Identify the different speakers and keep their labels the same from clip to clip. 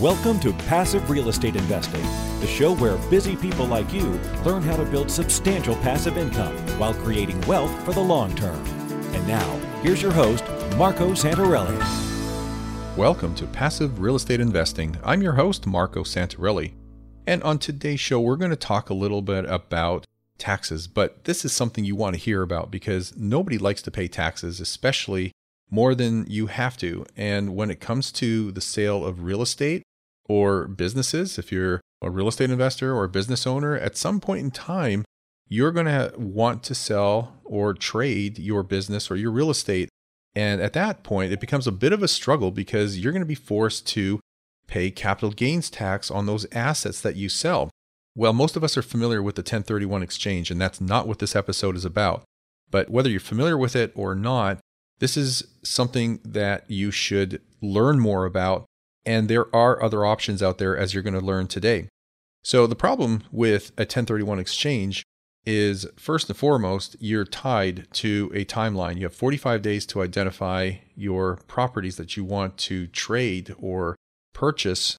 Speaker 1: Welcome to Passive Real Estate Investing, the show where busy people like you learn how to build substantial passive income while creating wealth for the long term. And now, here's your host, Marco Santarelli.
Speaker 2: Welcome to Passive Real Estate Investing. I'm your host, Marco Santarelli. And on today's show, we're going to talk a little bit about taxes, but this is something you want to hear about because nobody likes to pay taxes, especially more than you have to. And when it comes to the sale of real estate or businesses, if you're a real estate investor or a business owner, at some point in time, you're going to want to sell or trade your business or your real estate. And at that point, it becomes a bit of a struggle because you're going to be forced to pay capital gains tax on those assets that you sell. Well, most of us are familiar with the 1031 exchange, and that's not what this episode is about. But whether you're familiar with it or not, this is something that you should learn more about, and there are other options out there as you're going to learn today. So, the problem with a 1031 exchange is first and foremost, you're tied to a timeline. You have 45 days to identify your properties that you want to trade or purchase.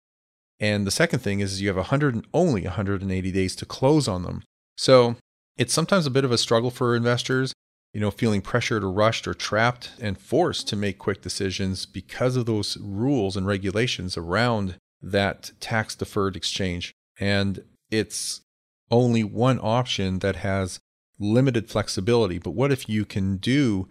Speaker 2: And the second thing is you have 100 only 180 days to close on them. So, it's sometimes a bit of a struggle for investors you know, feeling pressured or rushed or trapped and forced to make quick decisions because of those rules and regulations around that tax deferred exchange. And it's only one option that has limited flexibility. But what if you can do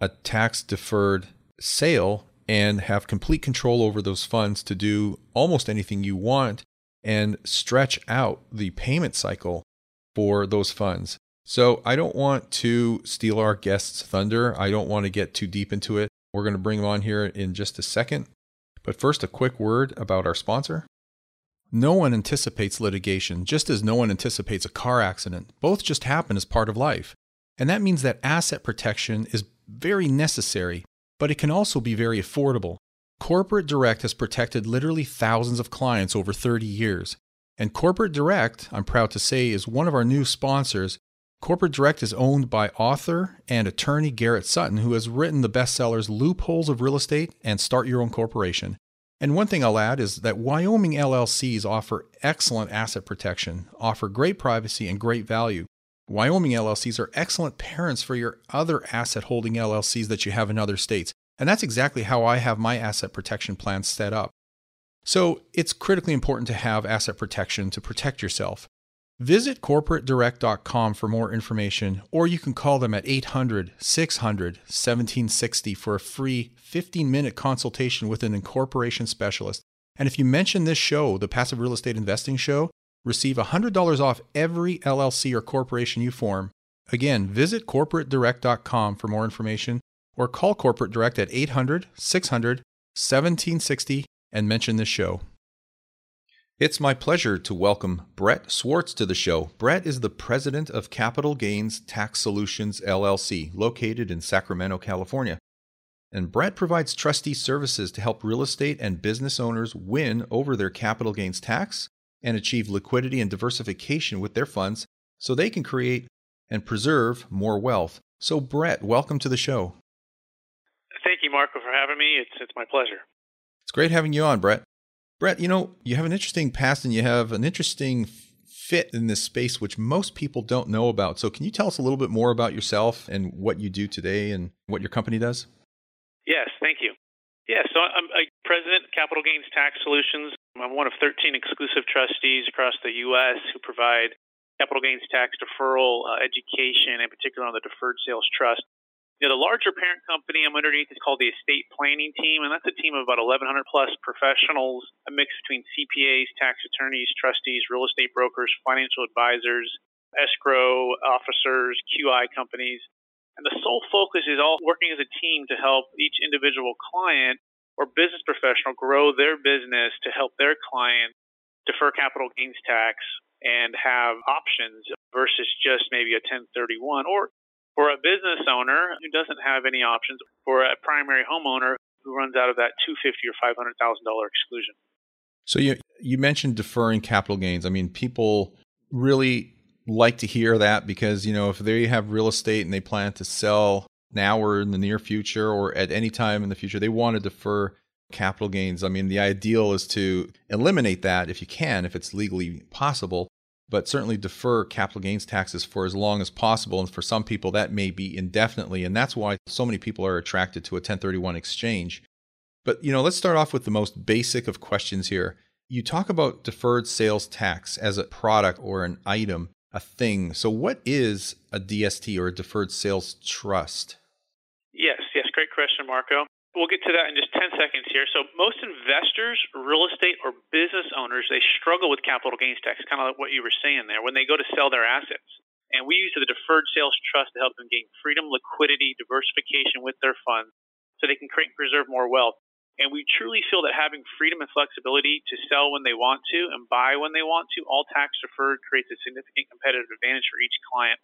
Speaker 2: a tax deferred sale and have complete control over those funds to do almost anything you want and stretch out the payment cycle for those funds? So I don't want to steal our guest's thunder. I don't want to get too deep into it. We're going to bring him on here in just a second. But first, a quick word about our sponsor. No one anticipates litigation, just as no one anticipates a car accident. Both just happen as part of life. And that means that asset protection is very necessary, but it can also be very affordable. Corporate Direct has protected literally thousands of clients over 30 years. And Corporate Direct, I'm proud to say, is one of our new sponsors Corporate Direct is owned by author and attorney Garrett Sutton, who has written the bestsellers Loopholes of Real Estate and Start Your Own Corporation. And one thing I'll add is that Wyoming LLCs offer excellent asset protection, offer great privacy, and great value. Wyoming LLCs are excellent parents for your other asset holding LLCs that you have in other states. And that's exactly how I have my asset protection plan set up. So it's critically important to have asset protection to protect yourself. Visit corporatedirect.com for more information, or you can call them at 800 600 1760 for a free 15 minute consultation with an incorporation specialist. And if you mention this show, the Passive Real Estate Investing Show, receive $100 off every LLC or corporation you form. Again, visit corporatedirect.com for more information, or call Corporate Direct at 800 600 1760 and mention this show. It's my pleasure to welcome Brett Swartz to the show. Brett is the president of Capital Gains Tax Solutions LLC, located in Sacramento, California. And Brett provides trustee services to help real estate and business owners win over their capital gains tax and achieve liquidity and diversification with their funds so they can create and preserve more wealth. So, Brett, welcome to the show.
Speaker 3: Thank you, Marco, for having me. It's, it's my pleasure.
Speaker 2: It's great having you on, Brett. Brett, you know, you have an interesting past and you have an interesting fit in this space, which most people don't know about. So, can you tell us a little bit more about yourself and what you do today and what your company does?
Speaker 3: Yes, thank you. Yeah, so I'm a president of Capital Gains Tax Solutions. I'm one of 13 exclusive trustees across the U.S. who provide capital gains tax deferral uh, education, in particular on the deferred sales trust you know, the larger parent company I'm underneath is called the estate planning team, and that's a team of about 1,100 plus professionals, a mix between CPAs, tax attorneys, trustees, real estate brokers, financial advisors, escrow officers, QI companies. And the sole focus is all working as a team to help each individual client or business professional grow their business to help their client defer capital gains tax and have options versus just maybe a 1031 or for a business owner who doesn't have any options, for a primary homeowner who runs out of that two fifty or five hundred thousand dollar exclusion.
Speaker 2: So you you mentioned deferring capital gains. I mean, people really like to hear that because you know if they have real estate and they plan to sell now or in the near future or at any time in the future, they want to defer capital gains. I mean, the ideal is to eliminate that if you can, if it's legally possible, but certainly defer capital gains taxes for as long as possible. And for some people, that may be indefinitely. And that's why so many people are attracted to a 1031 exchange. But, you know, let's start off with the most basic of questions here. You talk about deferred sales tax as a product or an item, a thing. So, what is a DST or a deferred sales trust?
Speaker 3: Yes, yes, great question, Marco. We'll get to that in just 10 seconds here. So, most investors, real estate, or business owners, they struggle with capital gains tax, kind of like what you were saying there, when they go to sell their assets. And we use the deferred sales trust to help them gain freedom, liquidity, diversification with their funds so they can create and preserve more wealth. And we truly feel that having freedom and flexibility to sell when they want to and buy when they want to, all tax deferred, creates a significant competitive advantage for each client.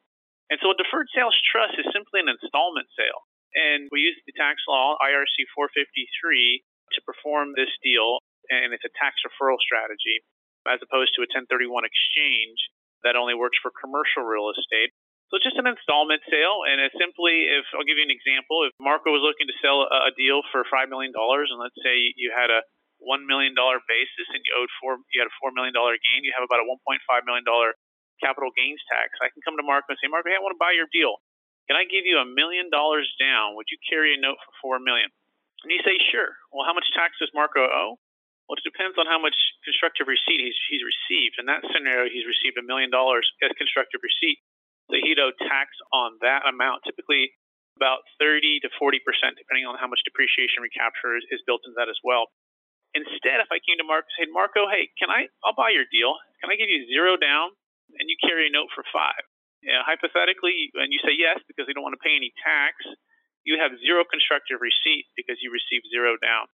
Speaker 3: And so a deferred sales trust is simply an installment sale. And we use the tax law, IRC 453, to perform this deal. And it's a tax referral strategy as opposed to a 1031 exchange that only works for commercial real estate. So it's just an installment sale, and it's simply if I'll give you an example. If Marco was looking to sell a, deal for five million dollars, and let's say you had a one million dollar basis and you owed four, you had a four million dollar gain, you have about a 1.5 million dollar capital gains tax. I can come to Marco and say, Marco, hey, I want to buy your deal. Can I give you a million dollars down? Would you carry a note for four million? And you say, sure. Well, how much tax does Marco owe? Well, it depends on how much constructive receipt he's, he's received. In that scenario, he's received a million dollars as constructive receipt. So he'd owe tax on that amount, typically about 30 to 40 percent, depending on how much depreciation recapture is, is built into that as well. Instead, if I came to Marco and said, Marco, hey, can I? I'll buy your deal. Can I give you zero down and you carry a note for five? Know, hypothetically, and you say yes because they don't want to pay any tax, you have zero constructive receipt because you receive zero down.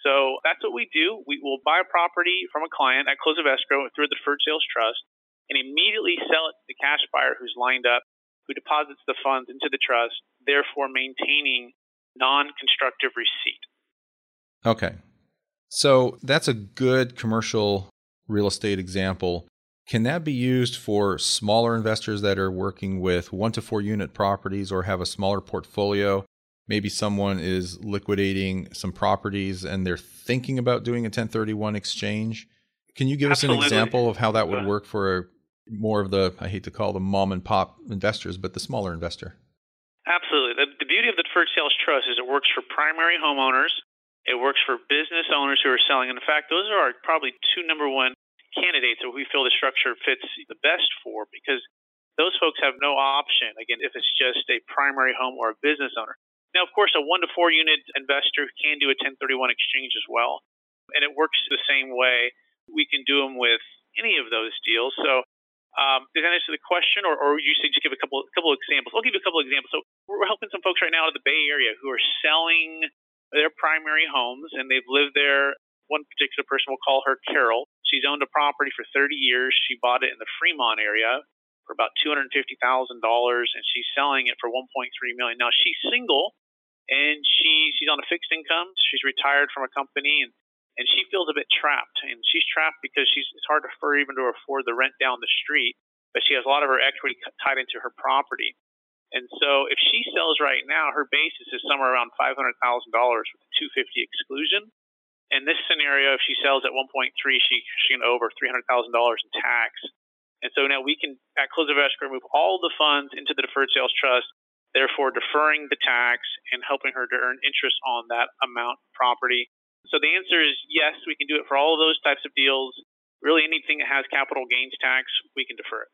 Speaker 3: So that's what we do. We will buy a property from a client at close of escrow through the deferred sales trust and immediately sell it to the cash buyer who's lined up, who deposits the funds into the trust, therefore maintaining non constructive receipt.
Speaker 2: Okay. So that's a good commercial real estate example. Can that be used for smaller investors that are working with one to four unit properties or have a smaller portfolio? Maybe someone is liquidating some properties and they're thinking about doing a 1031 exchange. Can you give
Speaker 3: Absolutely.
Speaker 2: us an example of how that would work for more of the, I hate to call them mom and pop investors, but the smaller investor?
Speaker 3: Absolutely. The, the beauty of the deferred sales trust is it works for primary homeowners, it works for business owners who are selling. And in fact, those are our probably two number one candidates that we feel the structure fits the best for because those folks have no option, again, if it's just a primary home or a business owner. Now, of course, a one to four unit investor can do a 1031 exchange as well, and it works the same way. We can do them with any of those deals. So, um, does that answer the question, or, or you just give a couple couple of examples? I'll give you a couple of examples. So, we're helping some folks right now in the Bay Area who are selling their primary homes, and they've lived there one particular person, we'll call her Carol. She's owned a property for 30 years. She bought it in the Fremont area for about $250,000 and she's selling it for 1.3 million. Now she's single and she she's on a fixed income. She's retired from a company and and she feels a bit trapped. And she's trapped because she's it's hard for even to afford the rent down the street, but she has a lot of her equity tied into her property. And so if she sells right now, her basis is somewhere around $500,000 with a 250 exclusion in this scenario, if she sells at 1.3, she she can over $300,000 in tax. And so now we can, at close of escrow, move all the funds into the deferred sales trust, therefore deferring the tax and helping her to earn interest on that amount of property. So the answer is yes, we can do it for all of those types of deals. Really, anything that has capital gains tax, we can defer it.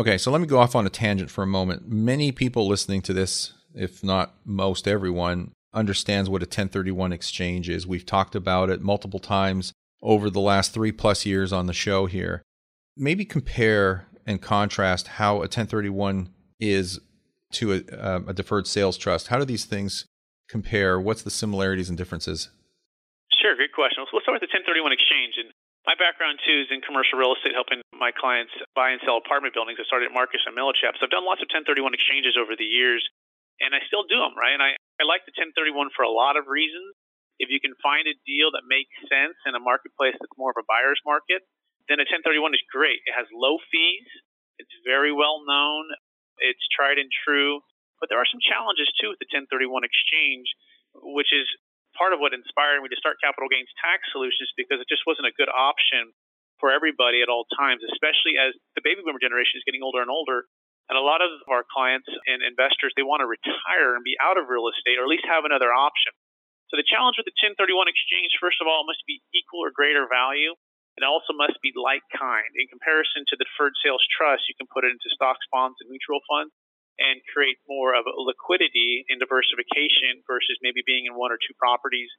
Speaker 2: Okay, so let me go off on a tangent for a moment. Many people listening to this, if not most everyone, understands what a 1031 exchange is. We've talked about it multiple times over the last three plus years on the show here. Maybe compare and contrast how a 1031 is to a, uh, a deferred sales trust. How do these things compare? What's the similarities and differences?
Speaker 3: Sure, great question. Let's start with the 1031 exchange. And my background too is in commercial real estate, helping my clients buy and sell apartment buildings. I started at Marcus and Millichap. So I've done lots of 1031 exchanges over the years, and I still do them, right? And I, I like the 1031 for a lot of reasons. If you can find a deal that makes sense in a marketplace that's more of a buyer's market, then a 1031 is great. It has low fees. It's very well known. It's tried and true. But there are some challenges too with the 1031 exchange, which is part of what inspired me to start capital gains tax solutions because it just wasn't a good option for everybody at all times, especially as the baby boomer generation is getting older and older. And a lot of our clients and investors, they want to retire and be out of real estate or at least have another option. So the challenge with the 1031 exchange, first of all, must be equal or greater value. And also must be like kind. In comparison to the deferred sales trust, you can put it into stocks, bonds, and mutual funds and create more of a liquidity and diversification versus maybe being in one or two properties,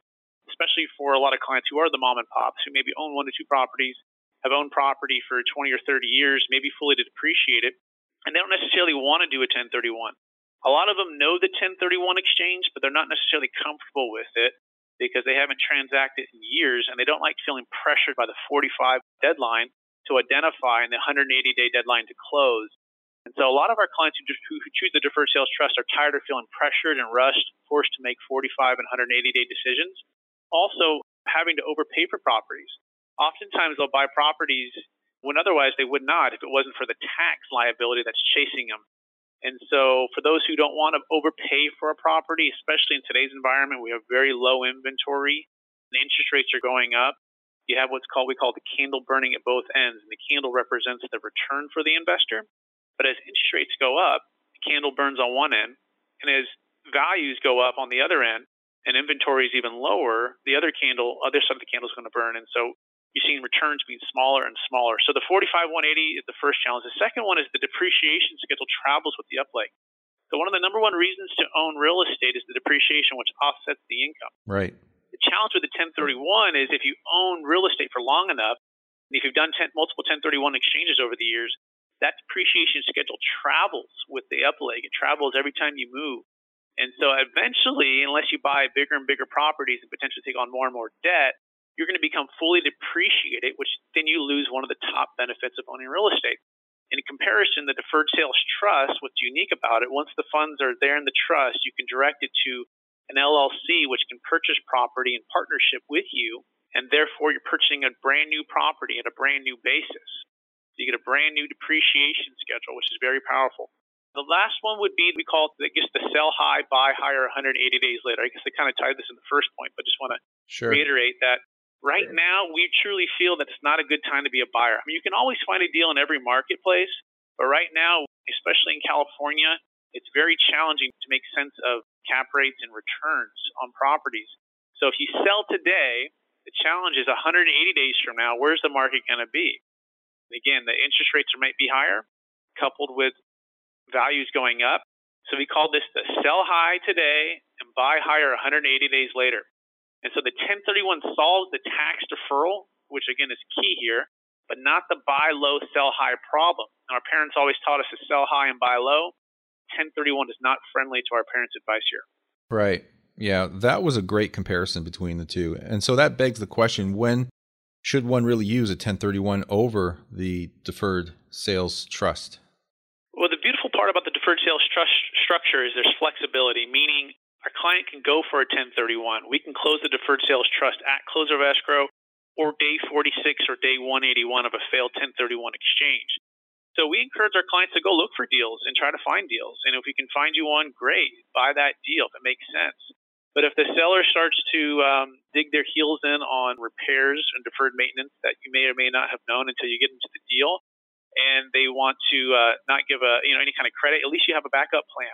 Speaker 3: especially for a lot of clients who are the mom and pops who maybe own one to two properties, have owned property for 20 or 30 years, maybe fully depreciated, and they don't necessarily want to do a 1031. A lot of them know the 1031 exchange, but they're not necessarily comfortable with it because they haven't transacted in years and they don't like feeling pressured by the 45 deadline to identify and the 180 day deadline to close. And so a lot of our clients who, who choose the deferred sales trust are tired of feeling pressured and rushed, forced to make 45 and 180 day decisions. Also, having to overpay for properties. Oftentimes, they'll buy properties when otherwise they would not if it wasn't for the tax liability that's chasing them. And so, for those who don't want to overpay for a property, especially in today's environment, we have very low inventory and interest rates are going up. You have what's called we call the candle burning at both ends, and the candle represents the return for the investor, but as interest rates go up, the candle burns on one end, and as values go up on the other end, and inventory is even lower, the other candle, other side of the candle is going to burn. And so you're seeing returns being smaller and smaller. So the 45 180 is the first challenge. The second one is the depreciation schedule travels with the upleg. So one of the number one reasons to own real estate is the depreciation, which offsets the income.
Speaker 2: Right.
Speaker 3: The challenge with the 1031 is if you own real estate for long enough, and if you've done 10, multiple 1031 exchanges over the years, that depreciation schedule travels with the upleg. It travels every time you move. And so eventually, unless you buy bigger and bigger properties and potentially take on more and more debt, you're going to become fully depreciated, which then you lose one of the top benefits of owning real estate. In comparison, the deferred sales trust, what's unique about it, once the funds are there in the trust, you can direct it to an LLC, which can purchase property in partnership with you, and therefore you're purchasing a brand new property at a brand new basis. So you get a brand new depreciation schedule, which is very powerful. The last one would be we call it, I guess, the sell high, buy higher 180 days later. I guess I kind of tied this in the first point, but just want to sure. reiterate that right sure. now we truly feel that it's not a good time to be a buyer. I mean, you can always find a deal in every marketplace, but right now, especially in California, it's very challenging to make sense of cap rates and returns on properties. So if you sell today, the challenge is 180 days from now, where's the market going to be? Again, the interest rates might be higher, coupled with values going up. So we call this the sell high today and buy higher 180 days later. And so the 1031 solves the tax deferral, which again is key here, but not the buy low, sell high problem. And our parents always taught us to sell high and buy low. 1031 is not friendly to our parents' advice here.
Speaker 2: Right. Yeah, that was a great comparison between the two. And so that begs the question when should one really use a 1031 over the deferred sales trust?
Speaker 3: Well, the beautiful part about the deferred sales trust structure is there's flexibility, meaning our client can go for a 1031. We can close the deferred sales trust at close of escrow or day 46 or day 181 of a failed 1031 exchange. So we encourage our clients to go look for deals and try to find deals. And if we can find you one, great, buy that deal if it makes sense. But if the seller starts to um, dig their heels in on repairs and deferred maintenance that you may or may not have known until you get into the deal, and they want to uh, not give a you know any kind of credit, at least you have a backup plan.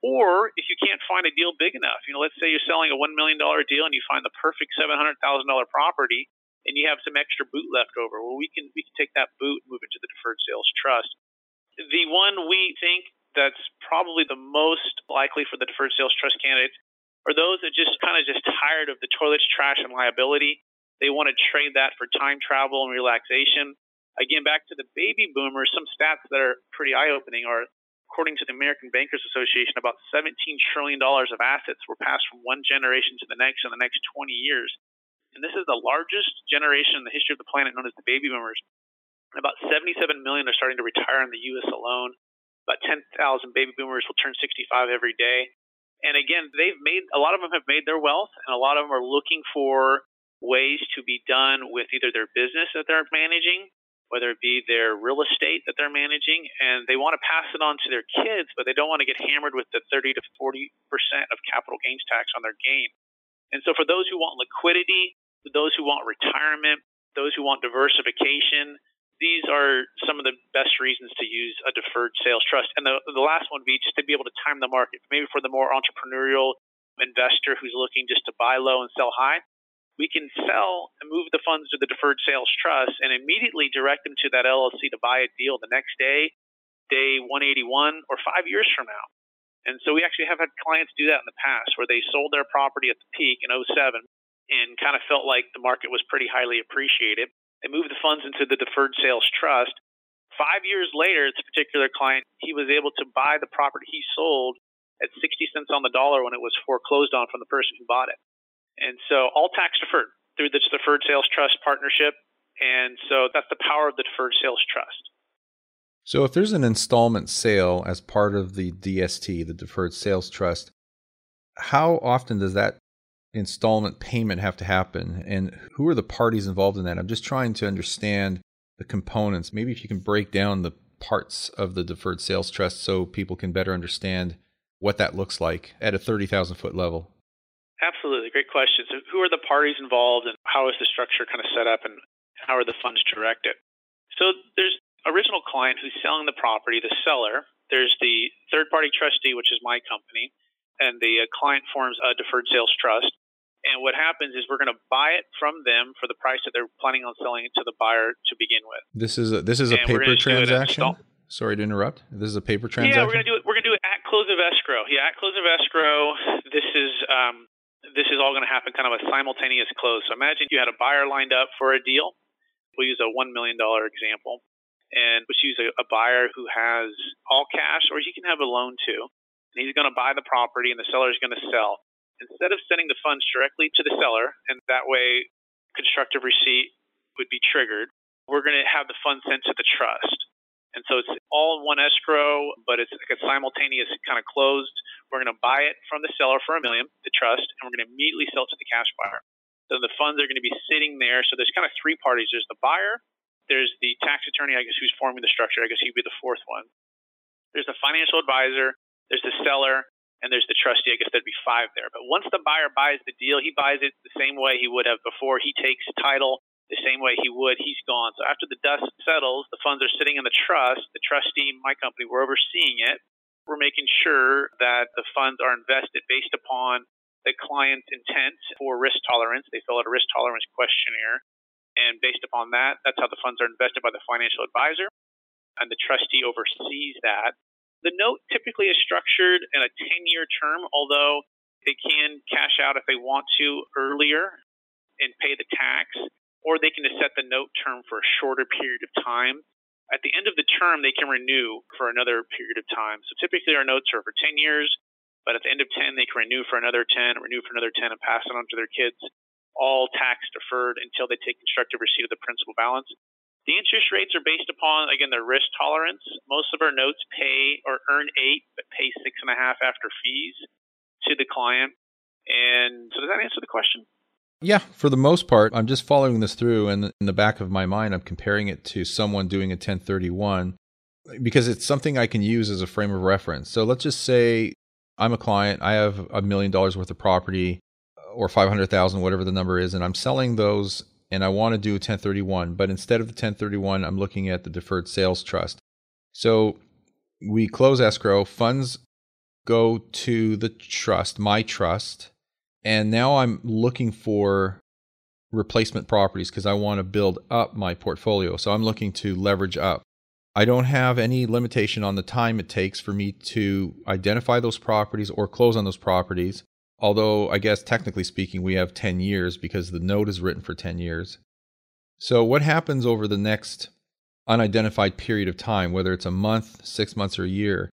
Speaker 3: Or if you can't find a deal big enough, you know, let's say you're selling a one million dollar deal and you find the perfect seven hundred thousand dollar property, and you have some extra boot left over. Well, we can we can take that boot and move it to the deferred sales trust. The one we think that's probably the most likely for the deferred sales trust candidates are those that just kind of just tired of the toilets, trash, and liability. They want to trade that for time travel and relaxation. Again, back to the baby boomers, some stats that are pretty eye opening are according to the American Bankers Association, about $17 trillion of assets were passed from one generation to the next in the next 20 years. And this is the largest generation in the history of the planet known as the baby boomers. And about 77 million are starting to retire in the U.S. alone. About 10,000 baby boomers will turn 65 every day. And again, they've made a lot of them have made their wealth, and a lot of them are looking for ways to be done with either their business that they're managing, whether it be their real estate that they're managing, and they want to pass it on to their kids, but they don't want to get hammered with the 30 to 40 percent of capital gains tax on their gain. And so for those who want liquidity, those who want retirement, those who want diversification, these are some of the best reasons to use a deferred sales trust. And the, the last one would be just to be able to time the market. Maybe for the more entrepreneurial investor who's looking just to buy low and sell high, we can sell and move the funds to the deferred sales trust and immediately direct them to that LLC to buy a deal the next day, day 181, or five years from now. And so we actually have had clients do that in the past where they sold their property at the peak in 07 and kind of felt like the market was pretty highly appreciated. They moved the funds into the deferred sales trust. Five years later, this particular client, he was able to buy the property he sold at 60 cents on the dollar when it was foreclosed on from the person who bought it. And so all tax deferred through this deferred sales trust partnership. And so that's the power of the deferred sales trust.
Speaker 2: So if there's an installment sale as part of the DST, the deferred sales trust, how often does that installment payment have to happen and who are the parties involved in that? I'm just trying to understand the components. Maybe if you can break down the parts of the deferred sales trust so people can better understand what that looks like at a 30,000 foot level.
Speaker 3: Absolutely. Great question. So, who are the parties involved and how is the structure kind of set up and how are the funds directed? So, there's original client who's selling the property, the seller. There's the third party trustee, which is my company, and the uh, client forms a deferred sales trust. And what happens is we're going to buy it from them for the price that they're planning on selling it to the buyer to begin with.
Speaker 2: This is a, this is a and paper transaction. Sorry to interrupt. This is a paper transaction.
Speaker 3: Yeah, we're going to do it. We're going to do it at close of escrow. Yeah, at close of escrow. This is um, this is all going to happen kind of a simultaneous close. So imagine you had a buyer lined up for a deal. We'll use a $1 million example. And let's use a, a buyer who has all cash, or he can have a loan too. And he's going to buy the property, and the seller is going to sell. Instead of sending the funds directly to the seller, and that way constructive receipt would be triggered, we're going to have the funds sent to the trust. And so it's all in one escrow, but it's like a simultaneous kind of closed. We're going to buy it from the seller for a million, the trust, and we're going to immediately sell it to the cash buyer. So the funds are going to be sitting there. So there's kind of three parties. There's the buyer, there's the tax attorney, I guess, who's forming the structure. I guess he'd be the fourth one. There's the financial advisor, there's the seller, and there's the trustee. I guess there'd be five there. But once the buyer buys the deal, he buys it the same way he would have before. He takes title the same way he would, he's gone. So after the dust settles, the funds are sitting in the trust. The trustee, my company, we're overseeing it. We're making sure that the funds are invested based upon the client's intent for risk tolerance. They fill out a risk tolerance questionnaire. And based upon that, that's how the funds are invested by the financial advisor. And the trustee oversees that. The note typically is structured in a 10 year term, although they can cash out if they want to earlier and pay the tax or they can just set the note term for a shorter period of time. At the end of the term, they can renew for another period of time. So typically our notes are for 10 years, but at the end of 10, they can renew for another 10, renew for another 10, and pass it on to their kids, all tax deferred until they take constructive receipt of the principal balance. The interest rates are based upon, again, their risk tolerance. Most of our notes pay or earn eight, but pay six and a half after fees to the client. And so does that answer the question?
Speaker 2: Yeah, for the most part, I'm just following this through, and in the back of my mind, I'm comparing it to someone doing a 1031 because it's something I can use as a frame of reference. So let's just say I'm a client, I have a million dollars worth of property or 500,000, whatever the number is, and I'm selling those and I want to do a 1031, but instead of the 1031, I'm looking at the deferred sales trust. So we close escrow, funds go to the trust, my trust, and now I'm looking for replacement properties because I want to build up my portfolio. So I'm looking to leverage up. I don't have any limitation on the time it takes for me to identify those properties or close on those properties. Although, I guess technically speaking, we have 10 years because the note is written for 10 years. So, what happens over the next unidentified period of time, whether it's a month, six months, or a year?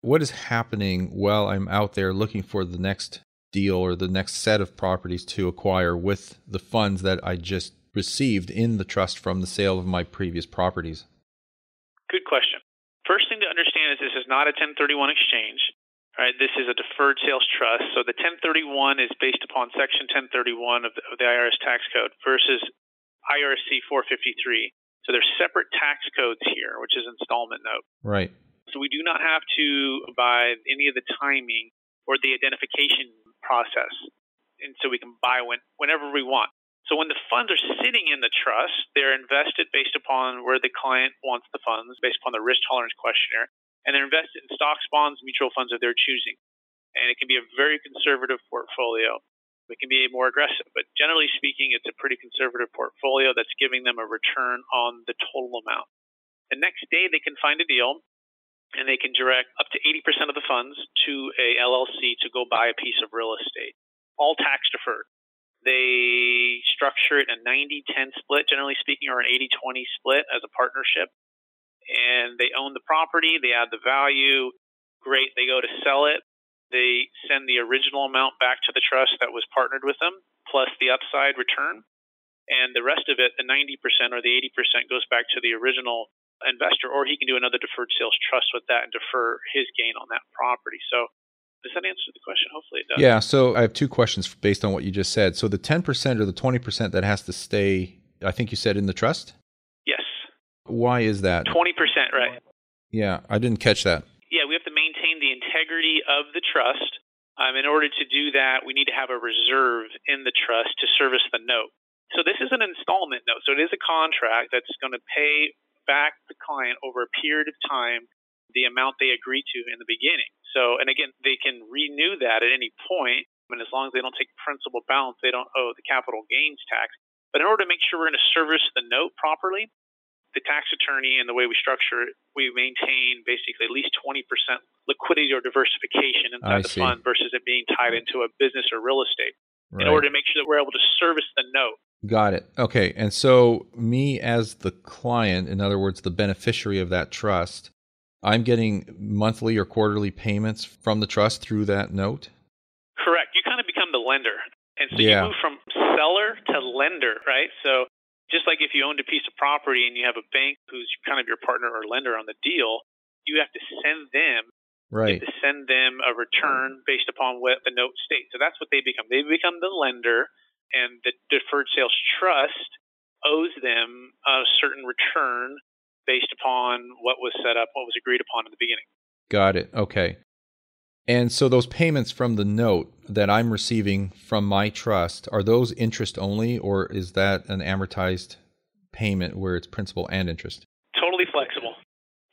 Speaker 2: What is happening while I'm out there looking for the next deal or the next set of properties to acquire with the funds that I just received in the trust from the sale of my previous properties?
Speaker 3: Good question. First thing to understand is this is not a 1031 exchange. Right, this is a deferred sales trust. So the 1031 is based upon Section 1031 of the, of the IRS tax code versus IRC 453. So there's separate tax codes here, which is installment note.
Speaker 2: Right.
Speaker 3: So we do not have to abide any of the timing or the identification process. and so we can buy when, whenever we want. So when the funds are sitting in the trust, they're invested based upon where the client wants the funds, based upon the risk tolerance questionnaire, and they're invested in stocks, bonds, mutual funds of their choosing. And it can be a very conservative portfolio. It can be more aggressive, but generally speaking, it's a pretty conservative portfolio that's giving them a return on the total amount. The next day, they can find a deal and they can direct up to 80% of the funds to a LLC to go buy a piece of real estate, all tax deferred. They structure it a 90 10 split, generally speaking, or an 80 20 split as a partnership. And they own the property, they add the value. Great, they go to sell it. They send the original amount back to the trust that was partnered with them, plus the upside return. And the rest of it, the 90% or the 80%, goes back to the original investor, or he can do another deferred sales trust with that and defer his gain on that property. So does that answer the question? Hopefully it does.
Speaker 2: Yeah. So I have two questions based on what you just said. So the 10% or the 20% that has to stay, I think you said in the trust?
Speaker 3: Yes.
Speaker 2: Why is that?
Speaker 3: 20%, right.
Speaker 2: Yeah, I didn't catch that.
Speaker 3: Yeah, we have to maintain the integrity of the trust. Um, in order to do that, we need to have a reserve in the trust to service the note. So this is an installment note. So it is a contract that's going to pay back the client over a period of time the amount they agreed to in the beginning. So, and again, they can renew that at any point. and as long as they don't take principal balance, they don't owe the capital gains tax. But in order to make sure we're going to service the note properly, the tax attorney and the way we structure it, we maintain basically at least 20% liquidity or diversification inside the fund versus it being tied into a business or real estate
Speaker 2: Right.
Speaker 3: in order to make sure that we're able to service the note.
Speaker 2: Got it. Okay. And so, me as the client, in other words, the beneficiary of that trust, I'm getting monthly or quarterly payments from the trust through that note?
Speaker 3: Correct. You kind of become the lender. And so
Speaker 2: Yeah.
Speaker 3: you move from seller to lender, right? So just like if you owned a piece of property and you have a bank who's kind of your partner or lender on the deal, you have to send them you
Speaker 2: Right.
Speaker 3: have to send them a return based upon what the note states. So that's what they become. They become the lender, and the deferred sales trust owes them a certain return based upon what was set up, what was agreed upon in the beginning.
Speaker 2: Got it. Okay. And so those payments from the note that I'm receiving from my trust, are those interest only or is that an amortized payment where it's principal and interest?
Speaker 3: Totally flexible.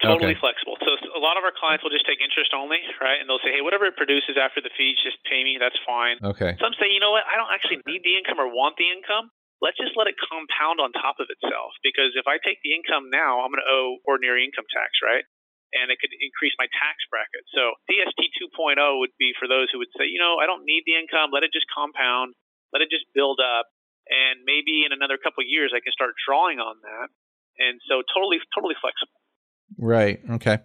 Speaker 3: Totally
Speaker 2: Okay.
Speaker 3: flexible. So lot of our clients will just take interest only, right? And they'll say, hey, whatever it produces after the fees, just pay me. That's fine.
Speaker 2: Okay.
Speaker 3: Some say, you know what? I don't actually need the income or want the income. Let's just let it compound on top of itself. Because if I take the income now, I'm going to owe ordinary income tax, right? And it could increase my tax bracket. So DST 2.0 would be for those who would say, you know, I don't need the income. Let it just compound. Let it just build up. And maybe in another couple of years, I can start drawing on that. And so totally, totally flexible.
Speaker 2: Right. Okay.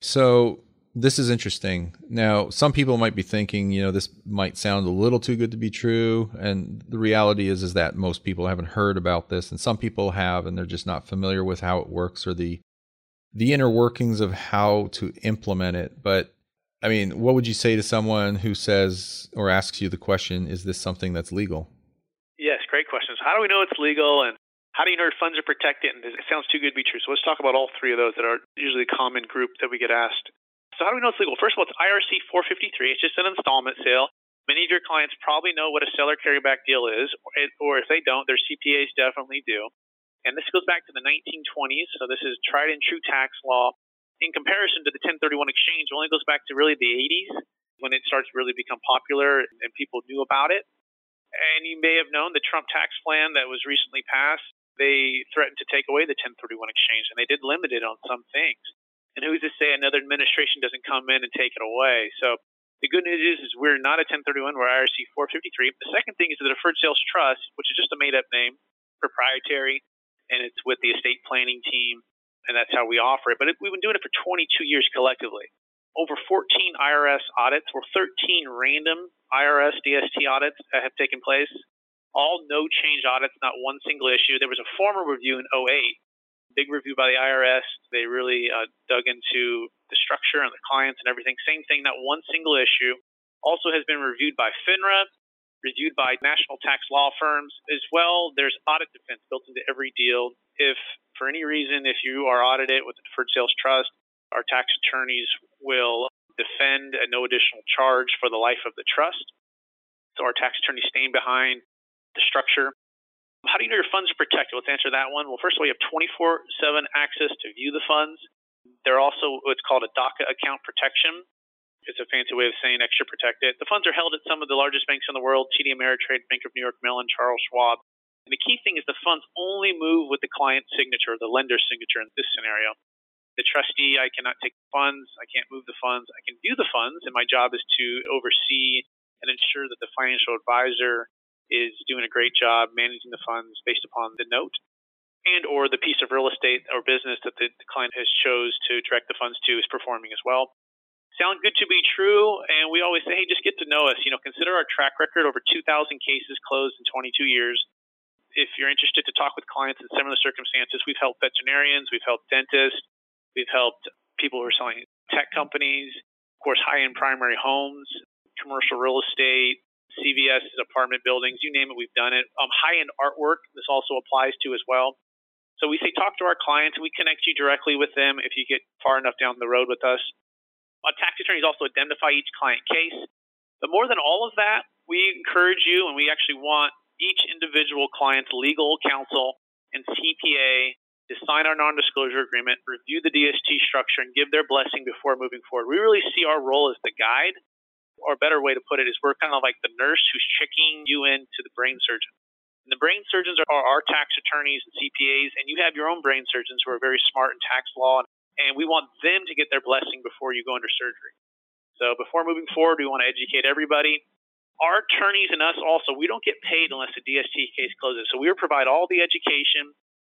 Speaker 2: So this is interesting. Now, some people might be thinking, you know, this might sound a little too good to be true, and the reality is is that most people haven't heard about this, and some people have, and they're just not familiar with how it works or the the inner workings of how to implement it. But I mean, what would you say to someone who says or asks you the question, is this something that's legal?
Speaker 3: Yes, great questions. How do we know it's legal, and how do you know your funds are protected? And it sounds too good to be true. So let's talk about all three of those that are usually a common group that we get asked. So how do we know it's legal? First of all, it's IRC 453. It's just an installment sale. Many of your clients probably know what a seller carryback deal is, or, if they don't, their CPAs definitely do. And this goes back to the 1920s, so this is tried and true tax law. In comparison to the 1031 exchange, it only goes back to really the 80s when it starts to really become popular and people knew about it. And you may have known the Trump tax plan that was recently passed, they threatened to take away the 1031 exchange, and they did limit it on some things. And who's to say another administration doesn't come in and take it away? So the good news is, is we're not a 1031, we're IRC 453. The second thing is the Deferred Sales Trust, which is just a made up name, proprietary, and it's with the estate planning team, and that's how we offer it. But it, we've been doing it for 22 years collectively. Over 14 IRS audits, or 13 random IRS DST audits that have taken place. All no change audits, not one single issue. There was a formal review in 08 big review by the IRS. They really uh, dug into the structure and the clients and everything. Same thing, not one single issue. Also has been reviewed by FINRA, reviewed by national tax law firms as well. There's audit defense built into every deal. If for any reason, if you are audited with the deferred sales trust, our tax attorneys will defend at no additional charge for the life of the trust. So our tax attorney staying behind the structure. How do you know your funds are protected? Let's answer that one. Well, first of all, you have 24 7 access to view the funds. They're also what's called a DACA account protection. It's a fancy way of saying extra protected. The funds are held at some of the largest banks in the world TD Ameritrade, Bank of New York Mellon, Charles Schwab. And the key thing is the funds only move with the client's signature, the lender's signature in this scenario. The trustee, I cannot take the funds, I can't move the funds, I can view the funds, and my job is to oversee and ensure that the financial advisor is doing a great job managing the funds based upon the note and or the piece of real estate or business that the, client has chose to direct the funds to is performing as well. Sound good to be true, and we always say, hey, just get to know us. You know, consider our track record over 2,000 cases closed in 22 years. If you're interested to talk with clients in similar circumstances, we've helped veterinarians, we've helped dentists, we've helped people who are selling tech companies, of course, high-end primary homes, commercial real estate, CVS apartment buildings, you name it, we've done it. Um, high end artwork, this also applies to as well. So we say talk to our clients. We connect you directly with them if you get far enough down the road with us. Our tax attorneys also identify each client case. But more than all of that, we encourage you and we actually want each individual client's legal counsel and CPA to sign our non disclosure agreement, review the DST structure, and give their blessing before moving forward. We really see our role as the guide or a better way to put it is we're kind of like the nurse who's checking you into the brain surgeon. And the brain surgeons are our tax attorneys and CPAs, and you have your own brain surgeons who are very smart in tax law, and we want them to get their blessing before you go under surgery. So before moving forward, we want to educate everybody. Our attorneys and us also, we don't get paid unless the DST case closes. So we provide all the education.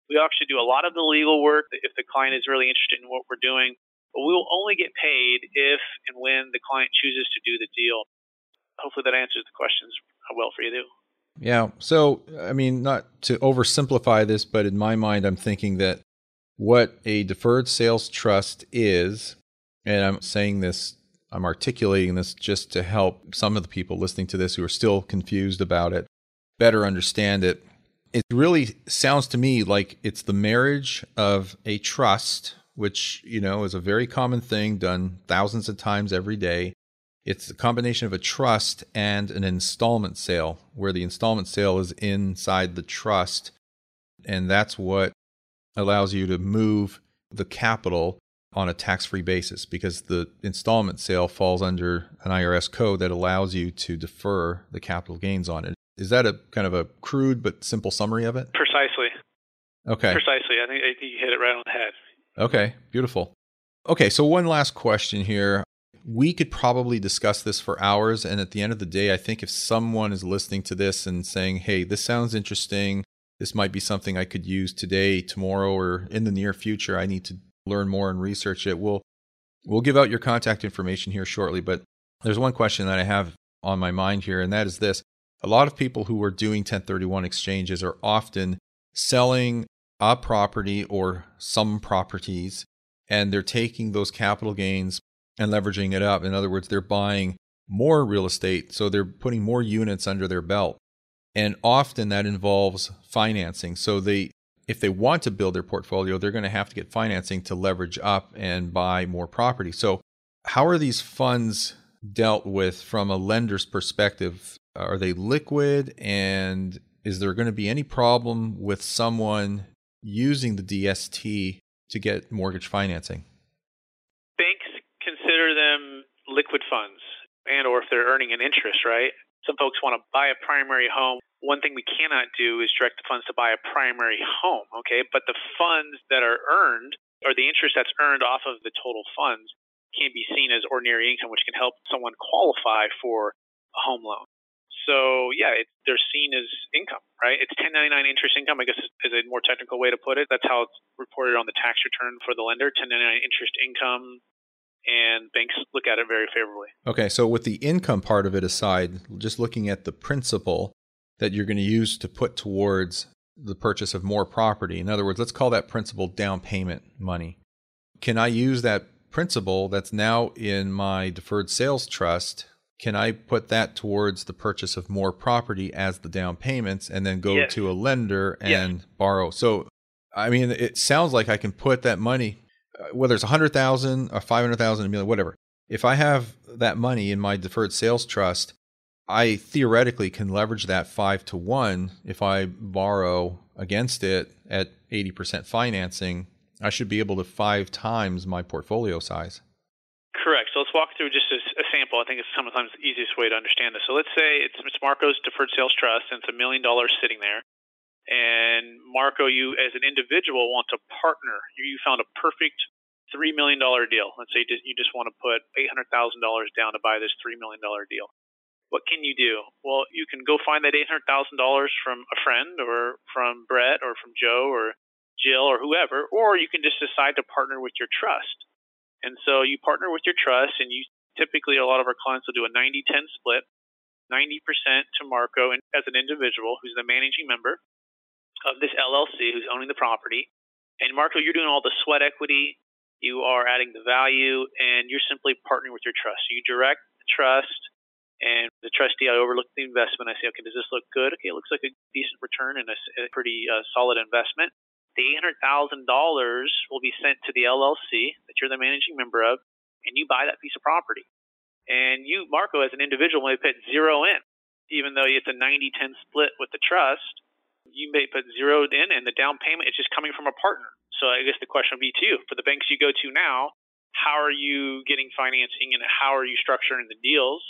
Speaker 3: We actually do a lot of the legal work if the client is really interested in what we're doing. But we will only get paid if and when the client chooses to do the deal. Hopefully that answers the questions uh, well for you too.
Speaker 2: Yeah. So, I mean, not to oversimplify this, but in my mind, I'm thinking that what a deferred sales trust is, and I'm saying this, I'm articulating this just to help some of the people listening to this who are still confused about it better understand it. It really sounds to me like it's the marriage of a trust which, you know, is a very common thing done thousands of times every day. It's a combination of a trust and an installment sale, where the installment sale is inside the trust. And that's what allows you to move the capital on a tax free basis because the installment sale falls under an IRS code that allows you to defer the capital gains on it. Is that a kind of a crude but simple summary of it?
Speaker 3: Precisely.
Speaker 2: Okay.
Speaker 3: Precisely. I think you hit it right on the head.
Speaker 2: Okay, beautiful. Okay, so one last question here. We could probably discuss this for hours. And at the end of the day, I think if someone is listening to this and saying, hey, this sounds interesting, this might be something I could use today, tomorrow, or in the near future, I need to learn more and research it. We'll, we'll give out your contact information here shortly. But there's one question that I have on my mind here, and that is this. A lot of people who are doing 1031 exchanges are often selling a property or some properties, and they're taking those capital gains and leveraging it up. In other words, they're buying more real estate, so they're putting more units under their belt. And often that involves financing. So they if they want to build their portfolio, they're going to have to get financing to leverage up and buy more property. So how are these funds dealt with from a lender's perspective? Are they liquid and is there going to be any problem with someone using the DST to get mortgage financing?
Speaker 3: Banks consider them liquid funds and or if they're earning an interest, right? Some folks want to buy a primary home. One thing we cannot do is direct the funds to buy a primary home, okay? But the funds that are earned or the interest that's earned off of the total funds can be seen as ordinary income, which can help someone qualify for a home loan. So yeah, it, they're seen as income, right? It's 1099 interest income. I guess is a more technical way to put it. That's how it's reported on the tax return for the lender. 1099 interest income, and banks look at it very favorably.
Speaker 2: Okay, so with the income part of it aside, just looking at the principal that you're going to use to put towards the purchase of more property. In other words, let's call that principal down payment money. Can I use that principal that's now in my deferred sales trust can I put that towards the purchase of more property as the down payments and then go
Speaker 3: yes.
Speaker 2: to a lender and yes. borrow? So, I mean, it sounds like I can put that money, uh, whether it's a hundred thousand or five hundred thousand, a million, whatever. If I have that money in my deferred sales trust, I theoretically can leverage that five to one if I borrow against it at 80% financing. I should be able to five times my portfolio size.
Speaker 3: Correct. So let's walk through just a, a, sample. I think it's sometimes the easiest way to understand this. So let's say it's, it's Marco's deferred sales trust and it's a million dollars sitting there. And Marco, you as an individual want to partner. You, you found a perfect $3 million deal. Let's say you just want to put $800,000 down to buy this $3 million deal. What can you do? Well, you can go find that $800,000 from a friend or from Brett or from Joe or Jill or whoever, or you can just decide to partner with your trust and so you partner with your trust, and you typically a lot of our clients will do a 90 10 split 90% to Marco as an individual who's the managing member of this LLC who's owning the property. And Marco, you're doing all the sweat equity, you are adding the value, and you're simply partnering with your trust. So you direct the trust, and the trustee, I overlook the investment. I say, okay, does this look good? Okay, it looks like a decent return and a, pretty uh, solid investment the $800,000 will be sent to the LLC that you're the managing member of, and you buy that piece of property. And you, Marco, as an individual, may put zero in, even though it's a 90 10 split with the trust. You may put zero in, and the down payment is just coming from a partner. So I guess the question would be to you for the banks you go to now, how are you getting financing and how are you structuring the deals?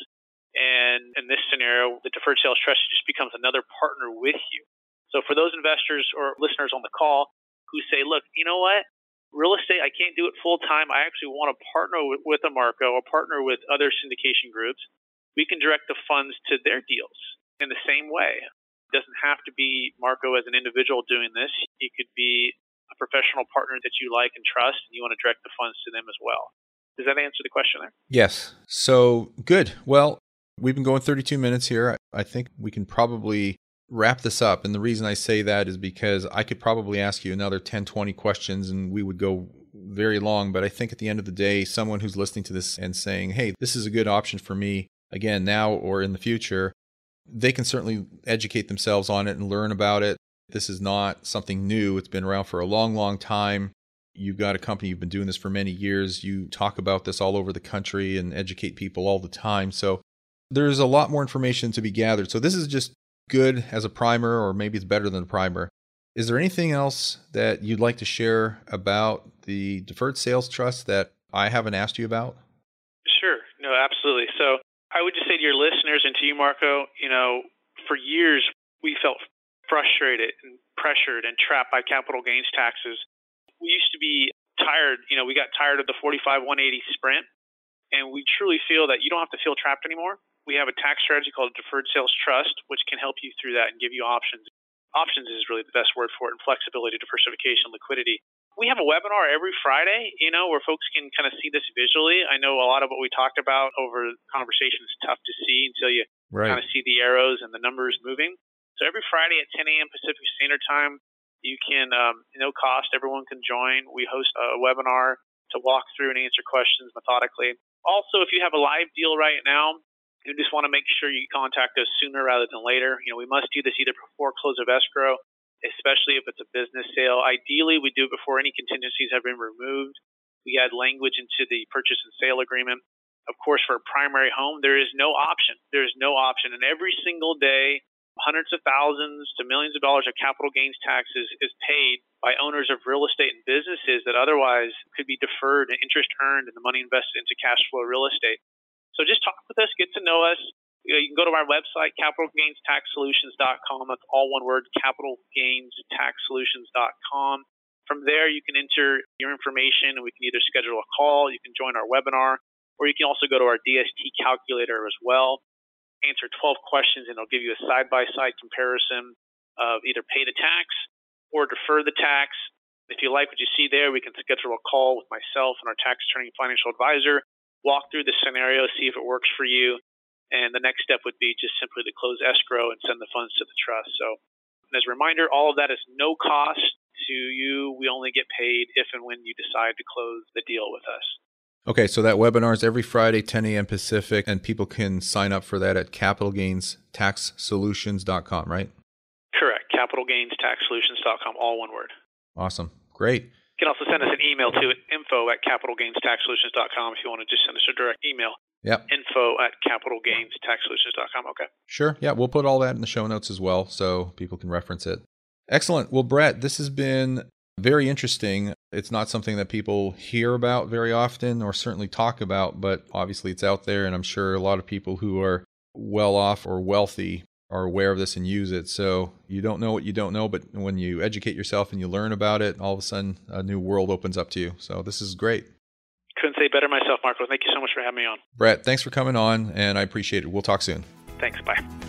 Speaker 3: And in this scenario, the deferred sales trust just becomes another partner with you. So for those investors or listeners on the call who say, look, you know what? Real estate, I can't do it full time. I actually want to partner with, with a Marco or partner with other syndication groups. We can direct the funds to their deals in the same way. It doesn't have to be Marco as an individual doing this. It could be a professional partner that you like and trust, and you want to direct the funds to them as well. Does that answer the question there?
Speaker 2: Yes. So good. Well, we've been going 32 minutes here. I think we can probably wrap this up. And the reason I say that is because I could probably ask you another 10, 20 questions and we would go very long. But I think at the end of the day, someone who's listening to this and saying, hey, this is a good option for me, again, now or in the future, they can certainly educate themselves on it and learn about it. This is not something new, it's been around for a long, long time. You've got a company, you've been doing this for many years. You talk about this all over the country and educate people all the time. So there's a lot more information to be gathered. So this is just good as a primer, or maybe it's better than a primer. Is there anything else that you'd like to share about the deferred sales trust that I haven't asked you about?
Speaker 3: Sure. No, absolutely. So I would just say to your listeners and to you, Marco, you know, for years we felt frustrated and pressured and trapped by capital gains taxes. We used to be tired, you know, we got tired of the 45 180 sprint, and we truly feel that you don't have to feel trapped anymore we have a tax strategy called deferred sales trust, which can help you through that and give you options. Options is really the best word for it, and flexibility, diversification, liquidity. We have a webinar every Friday, you know, where folks can kind of see this visually. I know a lot of what we talked about over conversation is tough to see until you right. kind of see the arrows and the numbers moving. So every Friday at 10 a.m. Pacific Standard Time, you can, um, no cost, everyone can join. We host a webinar to walk through and answer questions methodically. Also, if you have a live deal right now, you just want to make sure you contact us sooner rather than later. You know, we must do this either before close of escrow, especially if it's a business sale. Ideally, we do it before any contingencies have been removed. We add language into the purchase and sale agreement. Of course, for a primary home, there is no option. There is no option. And every single day, hundreds of thousands to millions of dollars of capital gains taxes is paid by owners of real estate and businesses that otherwise could be deferred and interest earned and the money invested into cash flow real estate. So just talk with us, get to know us. You, can go to our website, capitalgainstaxsolutions.com. That's all one word, capitalgainstaxsolutions.com. From there, you can enter your information and we can either schedule a call, you can join our webinar, or you can also go to our DST calculator as well, answer 12 questions, and it'll give you a side by side comparison of either pay the tax or defer the tax. If you like what you see there, we can schedule a call with myself and our tax attorney financial advisor walk through the scenario, see if it works for you. And the next step would be just simply to close escrow and send the funds to the trust. So, as a reminder, all of that is no cost to you. We only get paid if and when you decide to close the deal with us.
Speaker 2: Okay, so that webinar is every Friday, 10 a.m. Pacific, and people can sign up for that at capitalgainstaxsolutions.com, right?
Speaker 3: Correct. Capitalgainstaxsolutions.com, all one word.
Speaker 2: Awesome. Great.
Speaker 3: You can also send us an email to info at capitalgainstaxsolutions.com if you want to just send us a direct email.
Speaker 2: Yep.
Speaker 3: Info at capitalgainstaxsolutions.com. Okay.
Speaker 2: Sure. Yeah, we'll put all that in the show notes as well so people can reference it. Excellent. Well, Brett, this has been very interesting. It's not something that people hear about very often or certainly talk about, but obviously it's out there. And I'm sure a lot of people who are well off or wealthy are aware of this and use it. So you don't know what you don't know, but when you educate yourself and you learn about it, all of a sudden a new world opens up to you. So this is great.
Speaker 3: Couldn't say better myself, Marco. Thank you so much for having me on.
Speaker 2: Brett, thanks for coming on, and I appreciate it. We'll talk soon.
Speaker 3: Thanks. Bye.